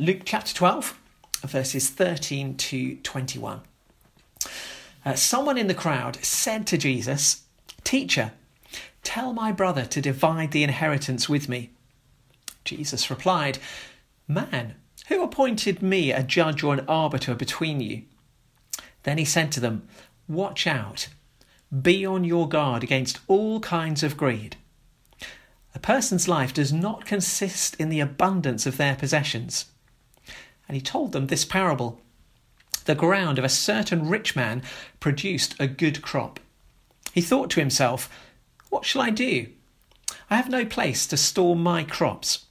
Luke chapter 12, verses 13 to 21. Uh, someone in the crowd said to Jesus, Teacher, tell my brother to divide the inheritance with me. Jesus replied, Man, who appointed me a judge or an arbiter between you? Then he said to them, Watch out, be on your guard against all kinds of greed. A person's life does not consist in the abundance of their possessions. And he told them this parable The ground of a certain rich man produced a good crop. He thought to himself, What shall I do? I have no place to store my crops.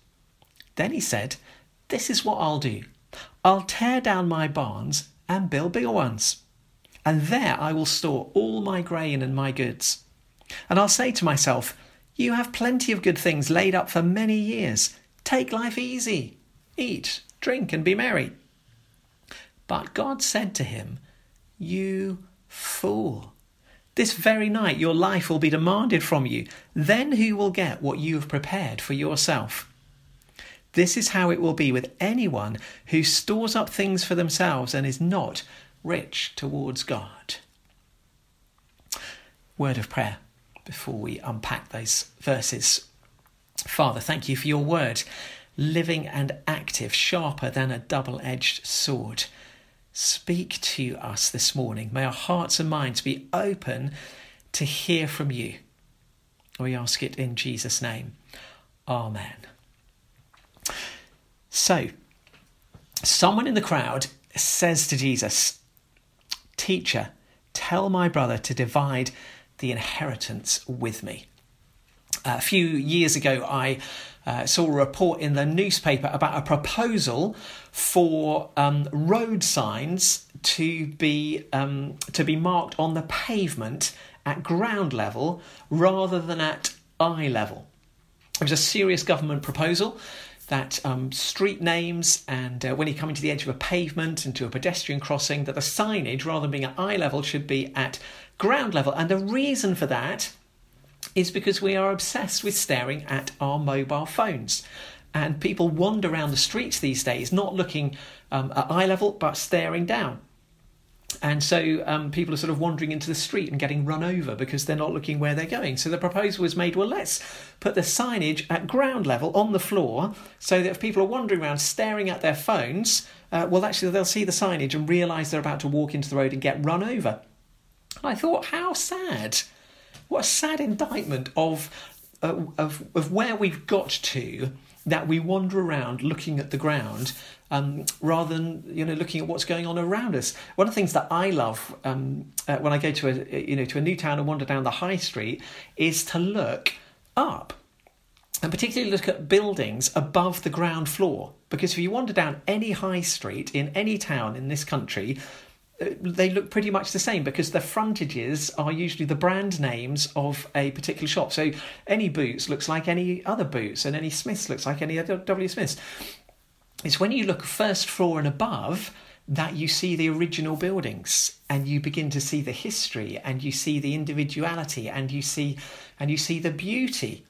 Then he said, This is what I'll do. I'll tear down my barns and build bigger ones. And there I will store all my grain and my goods. And I'll say to myself, You have plenty of good things laid up for many years. Take life easy. Eat, drink, and be merry. But God said to him, You fool. This very night your life will be demanded from you. Then who will get what you have prepared for yourself? This is how it will be with anyone who stores up things for themselves and is not rich towards God. Word of prayer before we unpack those verses. Father, thank you for your word, living and active, sharper than a double edged sword. Speak to us this morning. May our hearts and minds be open to hear from you. We ask it in Jesus' name. Amen. So, someone in the crowd says to Jesus, Teacher, tell my brother to divide the inheritance with me. A few years ago, I uh, saw a report in the newspaper about a proposal for um, road signs to be um, to be marked on the pavement at ground level rather than at eye level. It was a serious government proposal that um, street names and uh, when you come into the edge of a pavement and to a pedestrian crossing, that the signage, rather than being at eye level, should be at ground level. And the reason for that is because we are obsessed with staring at our mobile phones. And people wander around the streets these days, not looking um, at eye level, but staring down. And so um, people are sort of wandering into the street and getting run over because they're not looking where they're going. So the proposal was made well, let's put the signage at ground level on the floor so that if people are wandering around staring at their phones, uh, well, actually, they'll see the signage and realise they're about to walk into the road and get run over. I thought, how sad. What a sad indictment of, of, of where we've got to that we wander around looking at the ground um, rather than you know looking at what's going on around us. One of the things that I love um, uh, when I go to a you know to a new town and wander down the high street is to look up, and particularly look at buildings above the ground floor. Because if you wander down any high street in any town in this country, they look pretty much the same because the frontages are usually the brand names of a particular shop. So any Boots looks like any other Boots, and any Smiths looks like any other W Smiths. It's when you look first floor and above that you see the original buildings and you begin to see the history and you see the individuality and you see and you see the beauty.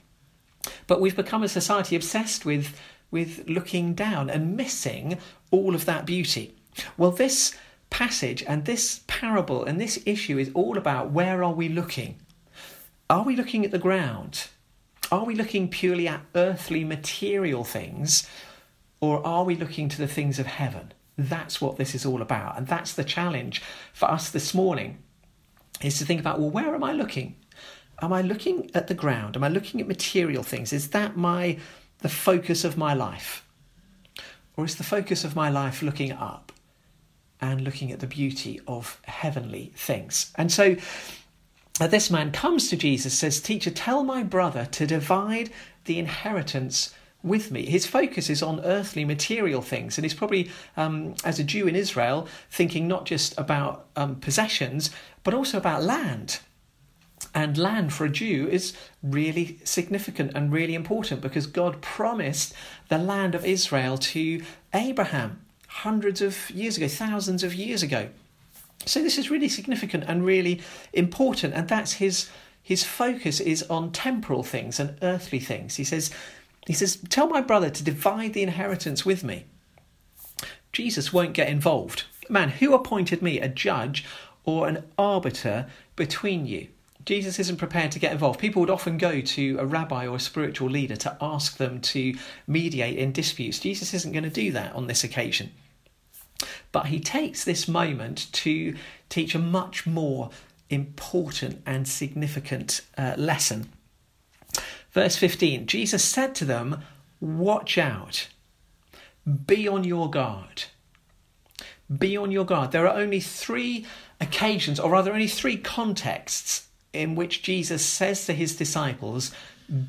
But we've become a society obsessed with with looking down and missing all of that beauty. Well this passage and this parable and this issue is all about where are we looking are we looking at the ground are we looking purely at earthly material things or are we looking to the things of heaven? That's what this is all about. And that's the challenge for us this morning is to think about well, where am I looking? Am I looking at the ground? Am I looking at material things? Is that my the focus of my life? Or is the focus of my life looking up and looking at the beauty of heavenly things? And so uh, this man comes to Jesus, says, Teacher, tell my brother to divide the inheritance with me. His focus is on earthly material things, and he's probably, um, as a Jew in Israel, thinking not just about um, possessions, but also about land. And land for a Jew is really significant and really important because God promised the land of Israel to Abraham hundreds of years ago, thousands of years ago. So this is really significant and really important, and that's his his focus is on temporal things and earthly things. He says, he says, Tell my brother to divide the inheritance with me. Jesus won't get involved. Man, who appointed me a judge or an arbiter between you? Jesus isn't prepared to get involved. People would often go to a rabbi or a spiritual leader to ask them to mediate in disputes. Jesus isn't going to do that on this occasion. But he takes this moment to teach a much more important and significant uh, lesson. Verse 15 Jesus said to them, Watch out, be on your guard. Be on your guard. There are only three occasions, or rather, only three contexts in which Jesus says to his disciples,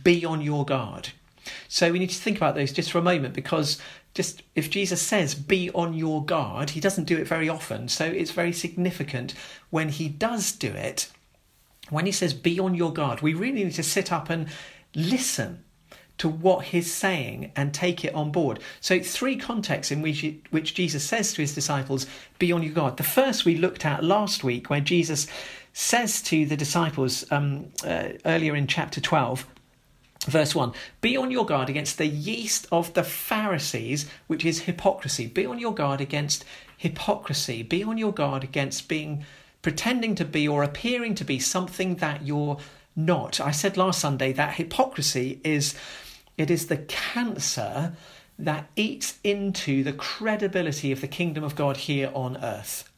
Be on your guard. So we need to think about those just for a moment because just if Jesus says be on your guard, he doesn't do it very often. So it's very significant when he does do it. When he says be on your guard, we really need to sit up and listen to what he's saying and take it on board. So, three contexts in which, which Jesus says to his disciples, Be on your guard. The first we looked at last week, where Jesus says to the disciples um, uh, earlier in chapter 12, Verse 1 Be on your guard against the yeast of the Pharisees, which is hypocrisy. Be on your guard against hypocrisy. Be on your guard against being pretending to be or appearing to be something that you're not. I said last Sunday that hypocrisy is it is the cancer that eats into the credibility of the kingdom of God here on earth.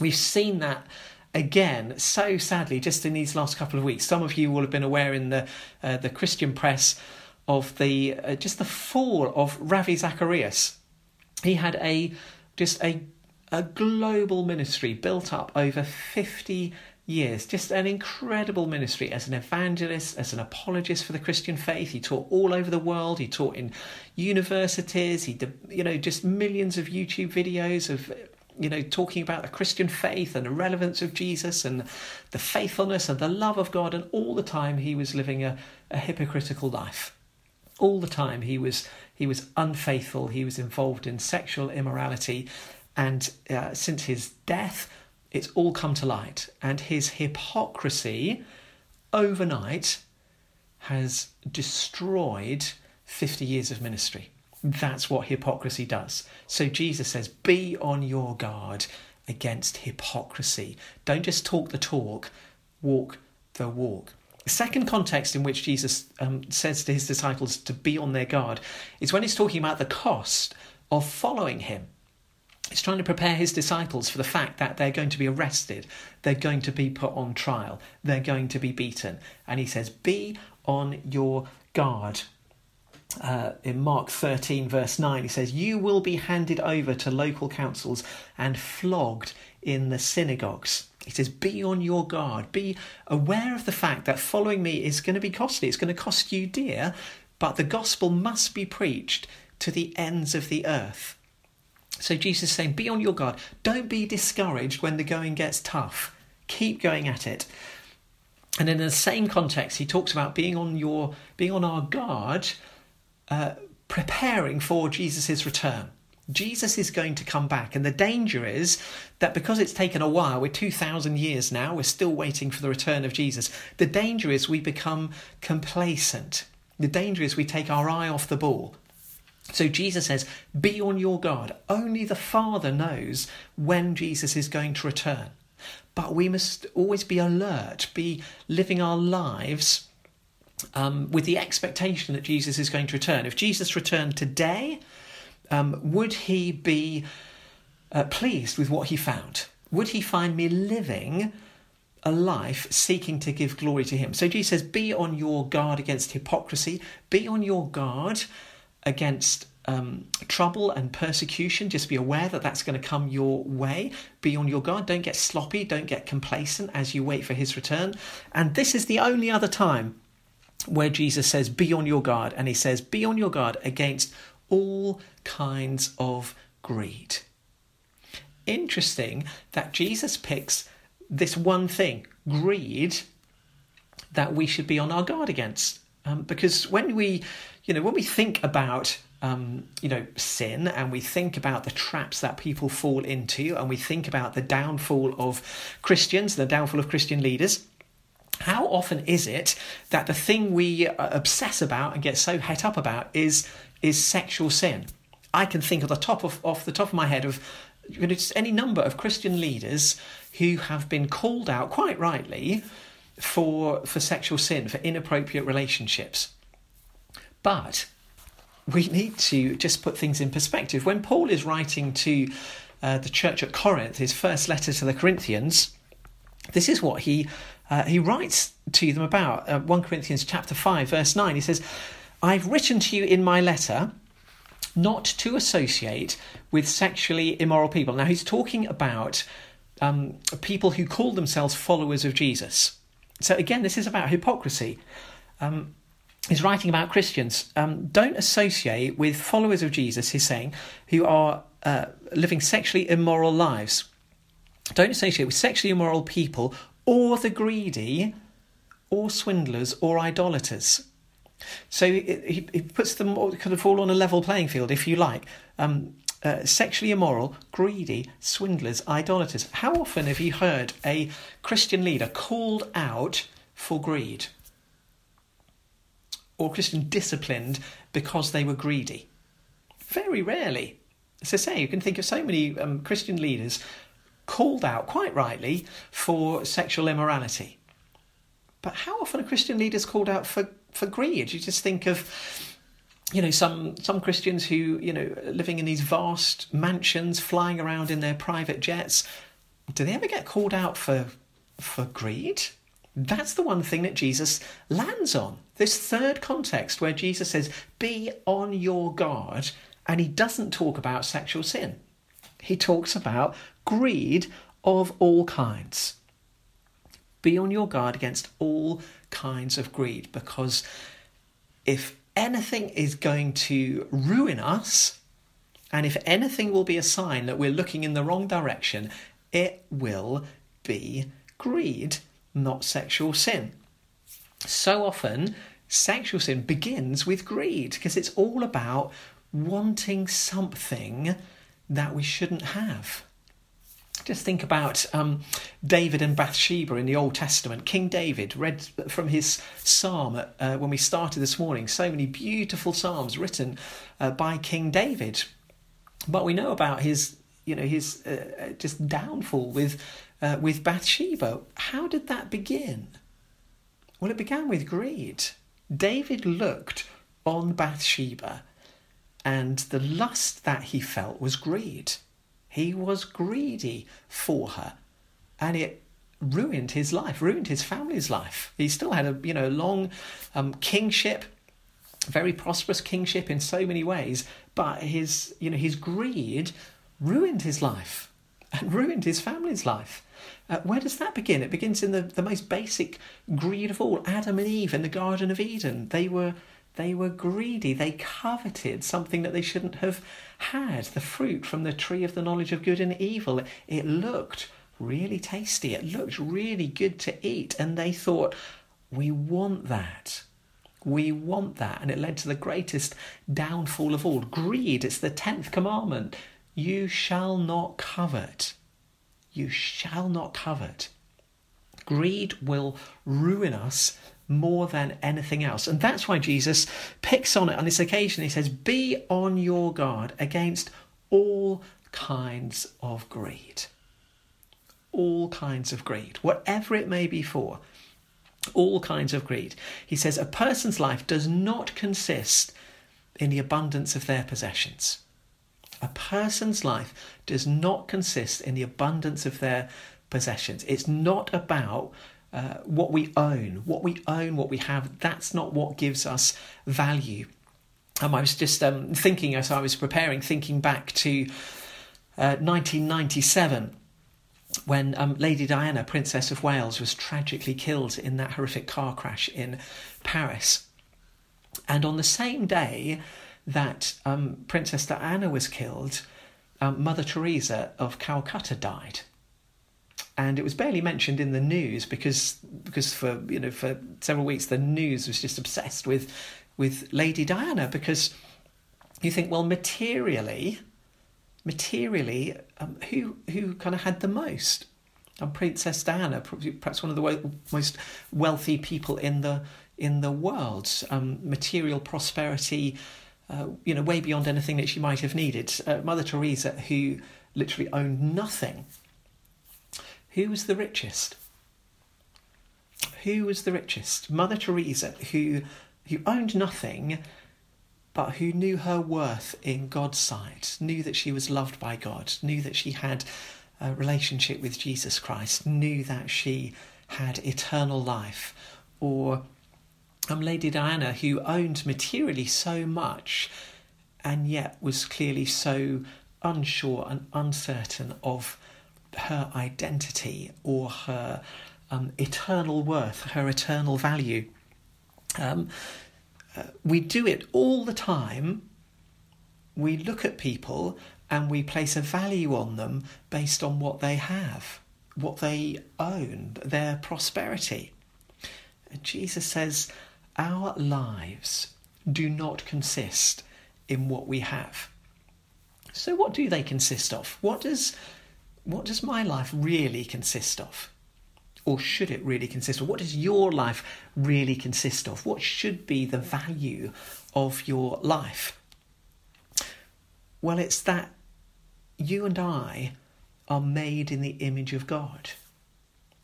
We've seen that again so sadly just in these last couple of weeks some of you will have been aware in the uh, the christian press of the uh, just the fall of ravi zacharias he had a just a a global ministry built up over 50 years just an incredible ministry as an evangelist as an apologist for the christian faith. He taught all over the world. He taught in universities. He did you know just millions of youtube videos of you know, talking about the Christian faith and the relevance of Jesus and the faithfulness and the love of God, and all the time he was living a, a hypocritical life. All the time he was he was unfaithful. He was involved in sexual immorality, and uh, since his death, it's all come to light. And his hypocrisy, overnight, has destroyed fifty years of ministry. That's what hypocrisy does. So Jesus says, Be on your guard against hypocrisy. Don't just talk the talk, walk the walk. The second context in which Jesus um, says to his disciples to be on their guard is when he's talking about the cost of following him. He's trying to prepare his disciples for the fact that they're going to be arrested, they're going to be put on trial, they're going to be beaten. And he says, Be on your guard uh, in Mark 13, verse 9, he says, You will be handed over to local councils and flogged in the synagogues. He says, Be on your guard. Be aware of the fact that following me is going to be costly. It's going to cost you dear, but the gospel must be preached to the ends of the earth. So Jesus is saying, Be on your guard. Don't be discouraged when the going gets tough. Keep going at it. And in the same context, he talks about being on your being on our guard uh, preparing for Jesus' return. Jesus is going to come back, and the danger is that because it's taken a while, we're 2,000 years now, we're still waiting for the return of Jesus. The danger is we become complacent. The danger is we take our eye off the ball. So Jesus says, Be on your guard. Only the Father knows when Jesus is going to return. But we must always be alert, be living our lives um, with the expectation that Jesus is going to return. If Jesus returned today, um, would he be uh, pleased with what he found? Would he find me living a life seeking to give glory to him? So Jesus says, Be on your guard against hypocrisy, be on your guard against um, trouble and persecution. Just be aware that that's going to come your way. Be on your guard. Don't get sloppy. Don't get complacent as you wait for his return. And this is the only other time where Jesus says, Be on your guard. And he says, Be on your guard against all kinds of greed. Interesting that Jesus picks this one thing, greed, that we should be on our guard against. Um, because when we, you know, when we think about um, you know, sin and we think about the traps that people fall into and we think about the downfall of Christians, the downfall of Christian leaders, how often is it that the thing we uh, obsess about and get so het up about is is sexual sin? I can think of the top of off the top of my head of you know, just any number of Christian leaders who have been called out quite rightly for for sexual sin, for inappropriate relationships. But we need to just put things in perspective. When Paul is writing to uh, the church at Corinth, his first letter to the Corinthians, this is what he uh, he writes to them about. Uh, 1 Corinthians chapter 5 verse 9 he says, "I've written to you in my letter not to associate with sexually immoral people." Now he's talking about um, people who call themselves followers of Jesus. So again, this is about hypocrisy. Um, he's writing about Christians. Um, don't associate with followers of Jesus, he's saying, who are uh, living sexually immoral lives. Don't associate with sexually immoral people or the greedy or swindlers or idolaters. So he, he puts them all, kind of all on a level playing field, if you like. Um, uh, sexually immoral, greedy, swindlers, idolaters. How often have you heard a Christian leader called out for greed? Or Christian disciplined because they were greedy? Very rarely. As I say, you can think of so many um, Christian leaders called out, quite rightly, for sexual immorality. But how often are Christian leaders called out for, for greed? You just think of you know some some Christians who you know living in these vast mansions, flying around in their private jets. Do they ever get called out for for greed? That's the one thing that Jesus lands on. This third context where Jesus says, "Be on your guard," and he doesn't talk about sexual sin. He talks about greed of all kinds. Be on your guard against all kinds of greed because if anything is going to ruin us, and if anything will be a sign that we're looking in the wrong direction, it will be greed, not sexual sin. So often, sexual sin begins with greed because it's all about wanting something that we shouldn't have. Just think about um, David and Bathsheba in the Old Testament. King David read from his psalm uh, when we started this morning. So many beautiful psalms written uh, by King David, but we know about his, you know, his uh, uh just downfall with uh, with Bathsheba. How did that begin? Well, it began with greed. David looked on Bathsheba, and the lust that he felt was greed. He was greedy for her, and it ruined his life, ruined his family's life. He still had a you know long um, kingship, very prosperous kingship in so many ways, but his you know his greed ruined his life and ruined his family's life. Uh, where does that begin? It begins in the, the most basic greed of all. Adam and Eve in the Garden of Eden. They were they were greedy. They coveted something that they shouldn't have had the fruit from the tree of the knowledge of good and evil. It looked really tasty. It looked really good to eat. And they thought, we want that. We want that. And it led to the greatest downfall of all greed. It's the 10th commandment. You shall not covet. You shall not covet. Greed will ruin us more than anything else. And that's why Jesus picks on it on this occasion. He says, Be on your guard against all kinds of greed. All kinds of greed, whatever it may be for. All kinds of greed. He says, A person's life does not consist in the abundance of their possessions. A person's life does not consist in the abundance of their possessions. It's not about uh, what we own, what we own, what we have, that's not what gives us value. Um, I was just um, thinking as I was preparing, thinking back to uh, 1997 when um, Lady Diana, Princess of Wales, was tragically killed in that horrific car crash in Paris. And on the same day that um, Princess Diana was killed, um, Mother Teresa of Calcutta died. And it was barely mentioned in the news because because for you know for several weeks the news was just obsessed with with Lady Diana because you think well materially materially um, who who kind of had the most? And Princess Diana perhaps one of the most wealthy people in the in the world. Um, material prosperity uh, you know, way beyond anything that she might have needed. Uh, Mother Teresa, who literally owned nothing. Who was the richest? Who was the richest? Mother Teresa, who who owned nothing, but who knew her worth in God's sight, knew that she was loved by God, knew that she had a relationship with Jesus Christ, knew that she had eternal life, or um, Lady Diana, who owned materially so much and yet was clearly so unsure and uncertain of her identity or her um, eternal worth, her eternal value. Um, uh, we do it all the time. We look at people and we place a value on them based on what they have, what they own, their prosperity. Jesus says, Our lives do not consist in what we have. So, what do they consist of? What does, what does my life really consist of? Or should it really consist of? What does your life really consist of? What should be the value of your life? Well, it's that you and I are made in the image of God.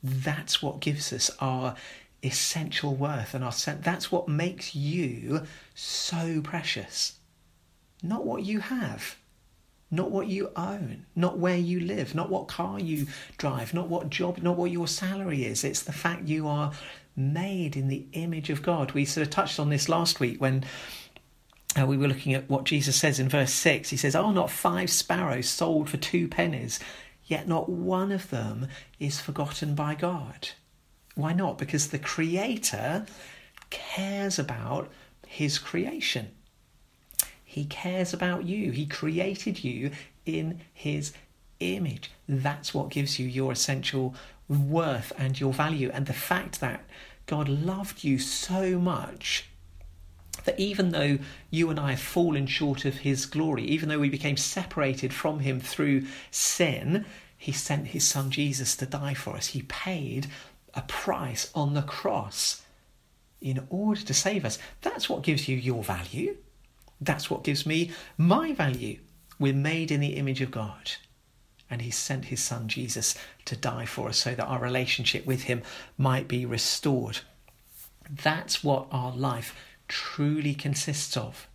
That's what gives us our essential worth and our sense that's what makes you so precious. Not what you have not what you own, not where you live, not what car you drive, not what job, not what your salary is. It's the fact you are made in the image of God. We sort of touched on this last week when uh, we were looking at what Jesus says in verse 6. He says, Are not five sparrows sold for two pennies? Yet not one of them is forgotten by God. Why not? Because the Creator cares about His creation. He cares about you. He created you in His image. That's what gives you your essential worth and your value. And the fact that God loved you so much that even though you and I have fallen short of His glory, even though we became separated from Him through sin, He sent His Son Jesus to die for us. He paid a price on the cross in order to save us. That's what gives you your value. That's what gives me my value. We're made in the image of God. And He sent His Son Jesus to die for us so that our relationship with Him might be restored. That's what our life truly consists of.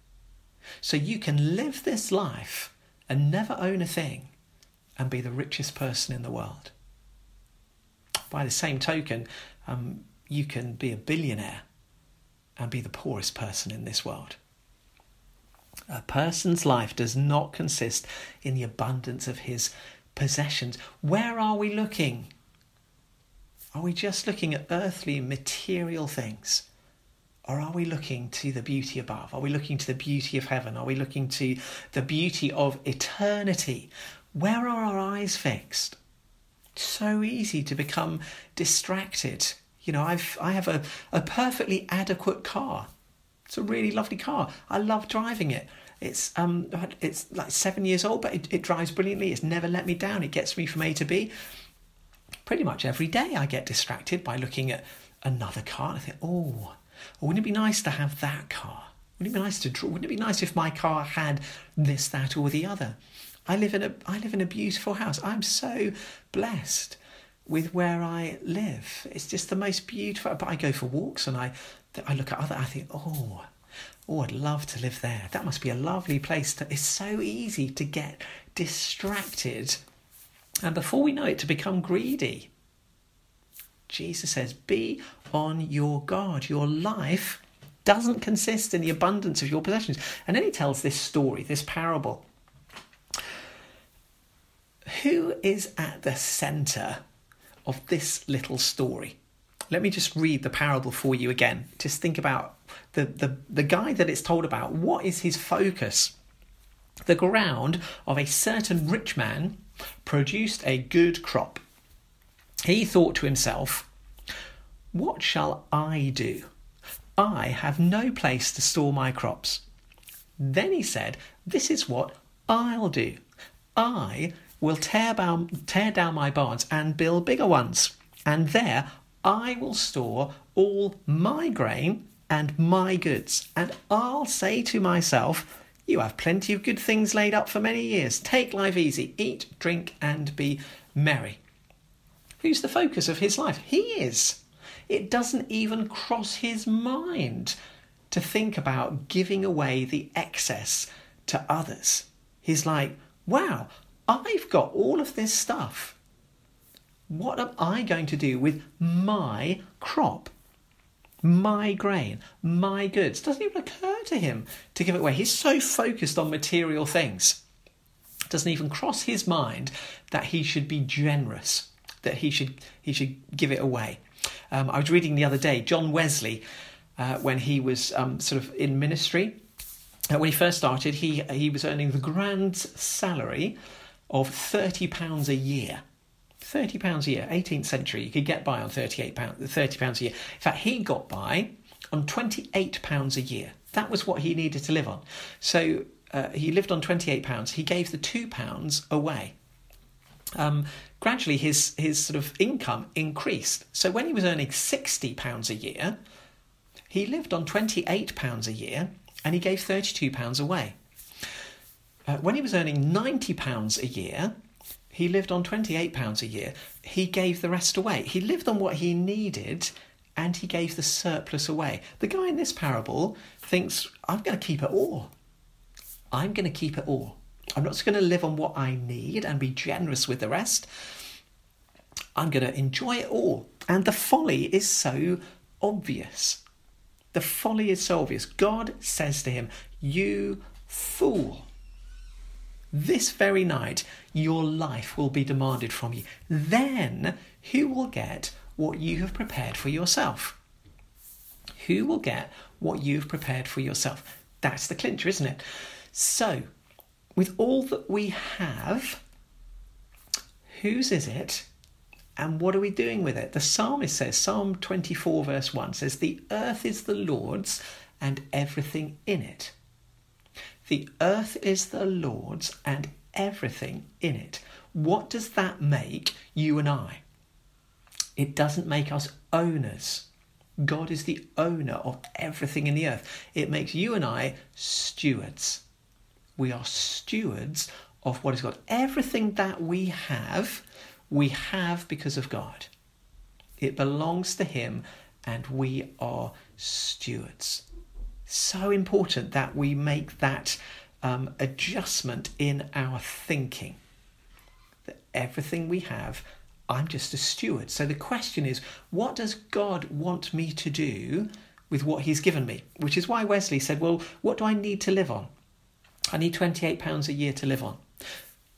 So you can live this life and never own a thing and be the richest person in the world. By the same token, um, you can be a billionaire and be the poorest person in this world. A person's life does not consist in the abundance of his possessions. Where are we looking? Are we just looking at earthly, material things? Or are we looking to the beauty above? Are we looking to the beauty of heaven? Are we looking to the beauty of eternity? Where are our eyes fixed? So easy to become distracted. You know, I've I have a, a perfectly adequate car. It's a really lovely car. I love driving it. It's um it's like seven years old, but it, it drives brilliantly. It's never let me down. It gets me from A to B. Pretty much every day, I get distracted by looking at another car. And I think, oh, wouldn't it be nice to have that car? Wouldn't it be nice to draw? Wouldn't it be nice if my car had this, that, or the other? I live in a I live in a beautiful house. I'm so blessed with where I live. It's just the most beautiful. But I go for walks and I I look at other, I think, oh, oh, I'd love to live there. That must be a lovely place. To, it's so easy to get distracted, and before we know it, to become greedy. Jesus says, be on your guard. Your life doesn't consist in the abundance of your possessions. And then he tells this story, this parable. Who is at the centre of this little story? Let me just read the parable for you again. Just think about the, the, the guy that it's told about. What is his focus? The ground of a certain rich man produced a good crop. He thought to himself, What shall I do? I have no place to store my crops. Then he said, This is what I'll do. I will tear down, tear down my barns and build bigger ones, and there I will store all my grain and my goods, and I'll say to myself, You have plenty of good things laid up for many years. Take life easy. Eat, drink, and be merry. Who's the focus of his life? He is. It doesn't even cross his mind to think about giving away the excess to others. He's like, wow, I've got all of this stuff. What am I going to do with my crop? My grain, my goods. Doesn't even occur to him to give it away. He's so focused on material things. Doesn't even cross his mind that he should be generous, that he should he should give it away. Um, I was reading the other day, John Wesley, uh, when he was um, sort of in ministry, uh, when he first started, he he was earning the grand salary of thirty pounds a year. Thirty pounds a year, 18th century, you could get by on 38 pounds, 30 pounds a year. In fact, he got by on 28 pounds a year. That was what he needed to live on. So uh, he lived on 28 pounds. He gave the two pounds away. Um, gradually, his his sort of income increased. So when he was earning 60 pounds a year, he lived on 28 pounds a year and he gave £32 away. Uh, when he was earning £90 a year, he lived on £28 a year. He gave the rest away. He lived on what he needed and he gave the surplus away. The guy in this parable thinks, I'm going to keep it all. I'm going to keep it all. I'm not just going to live on what I need and be generous with the rest. I'm going to enjoy it all. And the folly is so obvious. The folly is so obvious. God says to him, You fool. This very night, your life will be demanded from you. Then, who will get what you have prepared for yourself? Who will get what you've prepared for yourself? That's the clincher, isn't it? So, with all that we have, whose is it and what are we doing with it? The psalmist says, Psalm 24, verse 1 says, The earth is the Lord's and everything in it. The earth is the Lord's and everything in it. What does that make you and I? It doesn't make us owners. God is the owner of everything in the earth. It makes you and I stewards. We are stewards of what is God. Everything that we have we have because of God. It belongs to Him, and we are stewards. So important that we make that um, adjustment in our thinking. That everything we have, I'm just a steward. So the question is, what does God want me to do with what He's given me? Which is why Wesley said, Well, what do I need to live on? I need £28 a year to live on.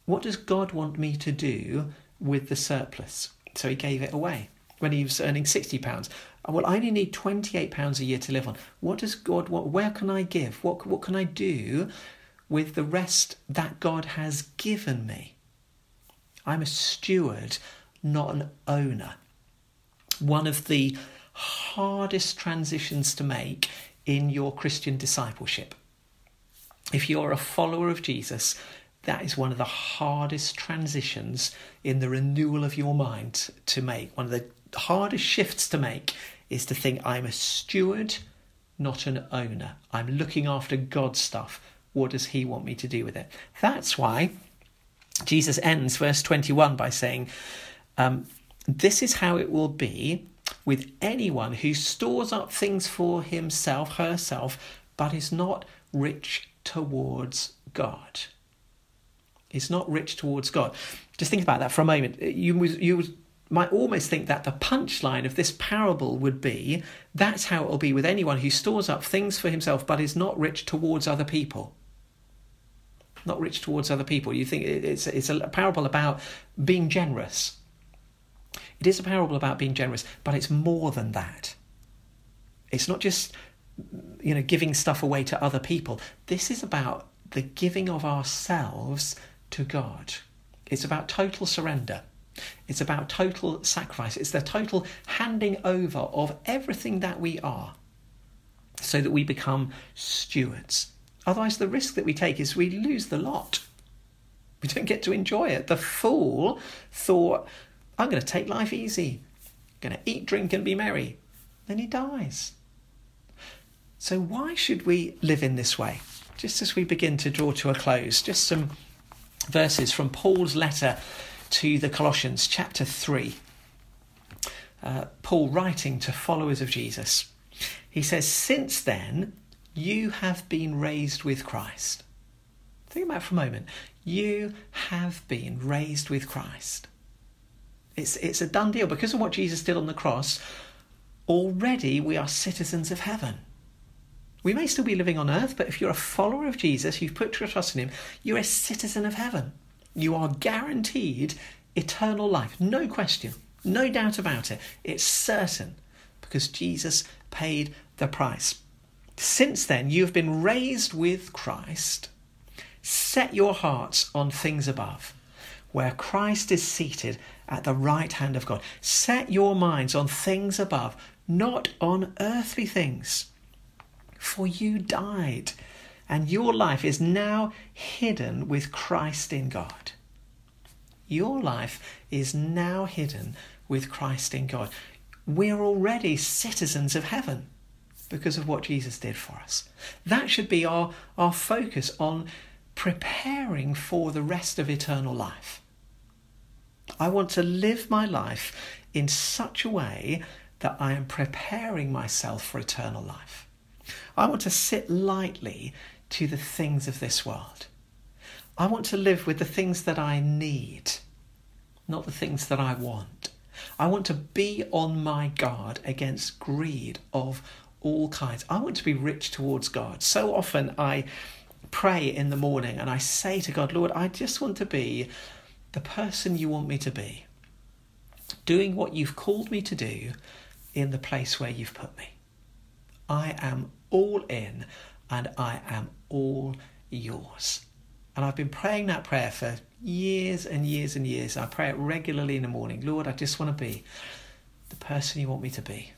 What does God want me to do with the surplus. So he gave it away when he was earning £60. Uh, well, I only need £28 a year to live on. What does God want? Where can I give? What, what can I do with the rest that God has given me? I'm a steward, not an owner. One of the hardest transitions to make in your Christian discipleship. If you're a follower of Jesus, that is one of the hardest transitions in the renewal of your mind to make. One of the hardest shifts to make is to think I'm a steward, not an owner. I'm looking after God's stuff. What does He want me to do with it? That's why Jesus ends verse 21 by saying, um, This is how it will be with anyone who stores up things for himself, herself, but is not rich towards God is not rich towards God. Just think about that for a moment. You, you might almost think that the punchline of this parable would be that's how it will be with anyone who stores up things for himself but is not rich towards other people. Not rich towards other people. You think it's, it's a parable about being generous. It is a parable about being generous, but it's more than that. It's not just you know giving stuff away to other people. This is about the giving of ourselves to God. It's about total surrender. It's about total sacrifice. It's the total handing over of everything that we are so that we become stewards. Otherwise, the risk that we take is we lose the lot. We don't get to enjoy it. The fool thought, I'm going to take life easy, I'm going to eat, drink, and be merry. Then he dies. So, why should we live in this way? just as we begin to draw to a close, just some verses from Paul's letter to the Colossians, chapter 3. Uh, Paul writing to followers of Jesus. He says, Since then, you have been raised with Christ. Think about it for a moment. You have been raised with Christ. It's, it's a done deal. Because of what Jesus did on the cross, already we are citizens of heaven. We may still be living on earth, but if you're a follower of Jesus, you've put your trust in him, you're a citizen of heaven. You are guaranteed eternal life. No question, no doubt about it. It's certain because Jesus paid the price. Since then, you have been raised with Christ. Set your hearts on things above, where Christ is seated at the right hand of God. Set your minds on things above, not on earthly things for you died, and your life is now hidden with Christ in God. Your life is now hidden with Christ in God. We're already citizens of heaven because of what Jesus did for us. That should be our, our focus on preparing for the rest of eternal life. I want to live my life in such a way that I am preparing myself for eternal life. I want to sit lightly to the things of this world. I want to live with the things that I need, not the things that I want. I want to be on my guard against greed of all kinds. I want to be rich towards God. So often I pray in the morning and I say to God, Lord, I just want to be the person you want me to be, doing what you've called me to do in the place where you've put me. I am all in and I am all yours. And I've been praying that prayer for years and years and years. I pray it regularly in the morning. Lord, I just want to be the person you want me to be,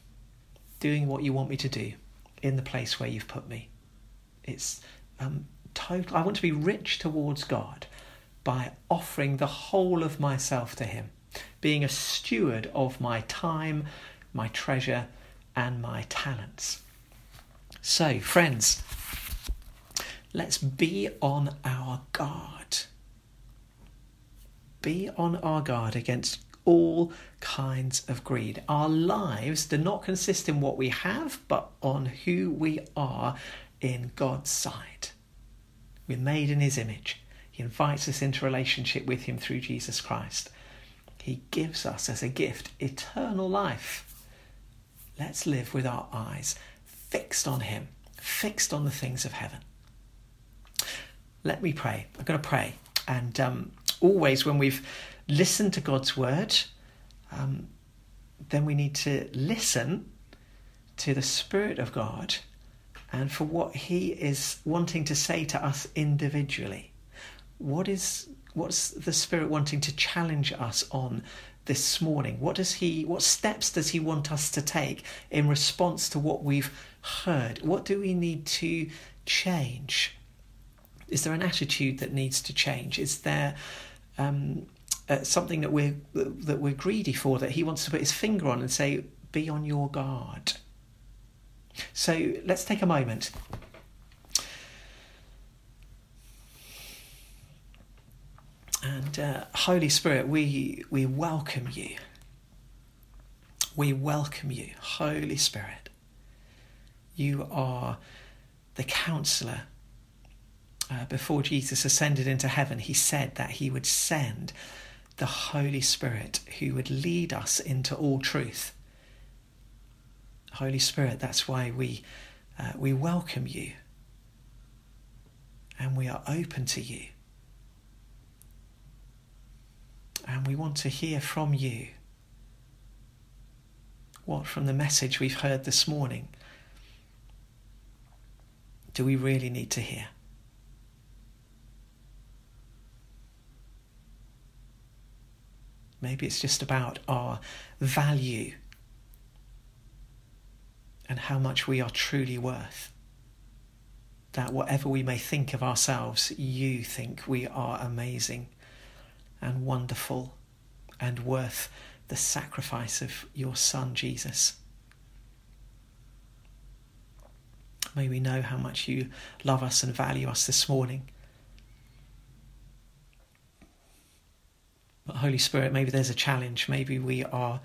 doing what you want me to do in the place where you've put me. It's um, total. I want to be rich towards God by offering the whole of myself to Him, being a steward of my time, my treasure, and my talents. So, friends, let's be on our guard. Be on our guard against all kinds of greed. Our lives do not consist in what we have, but on who we are in God's sight. We're made in His image. He invites us into relationship with Him through Jesus Christ. He gives us as a gift eternal life. Let's live with our eyes fixed on Him, fixed on the things of heaven. Let me pray. I'm going to pray. And um, always, when we've listened to God's word, um, then we need to listen to the Spirit of God and for what He is wanting to say to us individually. What is what's the Spirit wanting to challenge us on this morning? What does he what steps does he want us to take in response to what we've heard? What do we need to change? Is there an attitude that needs to change? Is there um, uh, something that we're that we're greedy for that he wants to put his finger on and say, "Be on your guard." So let's take a moment And uh, Holy Spirit, we, we welcome you. We welcome you, Holy Spirit. You are the counselor. Uh, before Jesus ascended into heaven, he said that he would send the Holy Spirit who would lead us into all truth. Holy Spirit, that's why we, uh, we welcome you and we are open to you and we want to hear from you. What from the message we've heard this morning do we really need to hear? Maybe it's just about our value and how much we are truly worth. That whatever we may think of ourselves, you think we are amazing and wonderful and worth the sacrifice of your Son, Jesus. May we know how much you love us and value us this morning. Holy Spirit, maybe there's a challenge. Maybe we are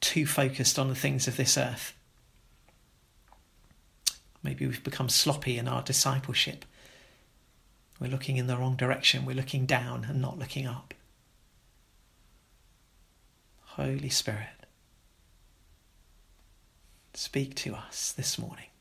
too focused on the things of this earth. Maybe we've become sloppy in our discipleship. We're looking in the wrong direction. We're looking down and not looking up. Holy Spirit, speak to us this morning.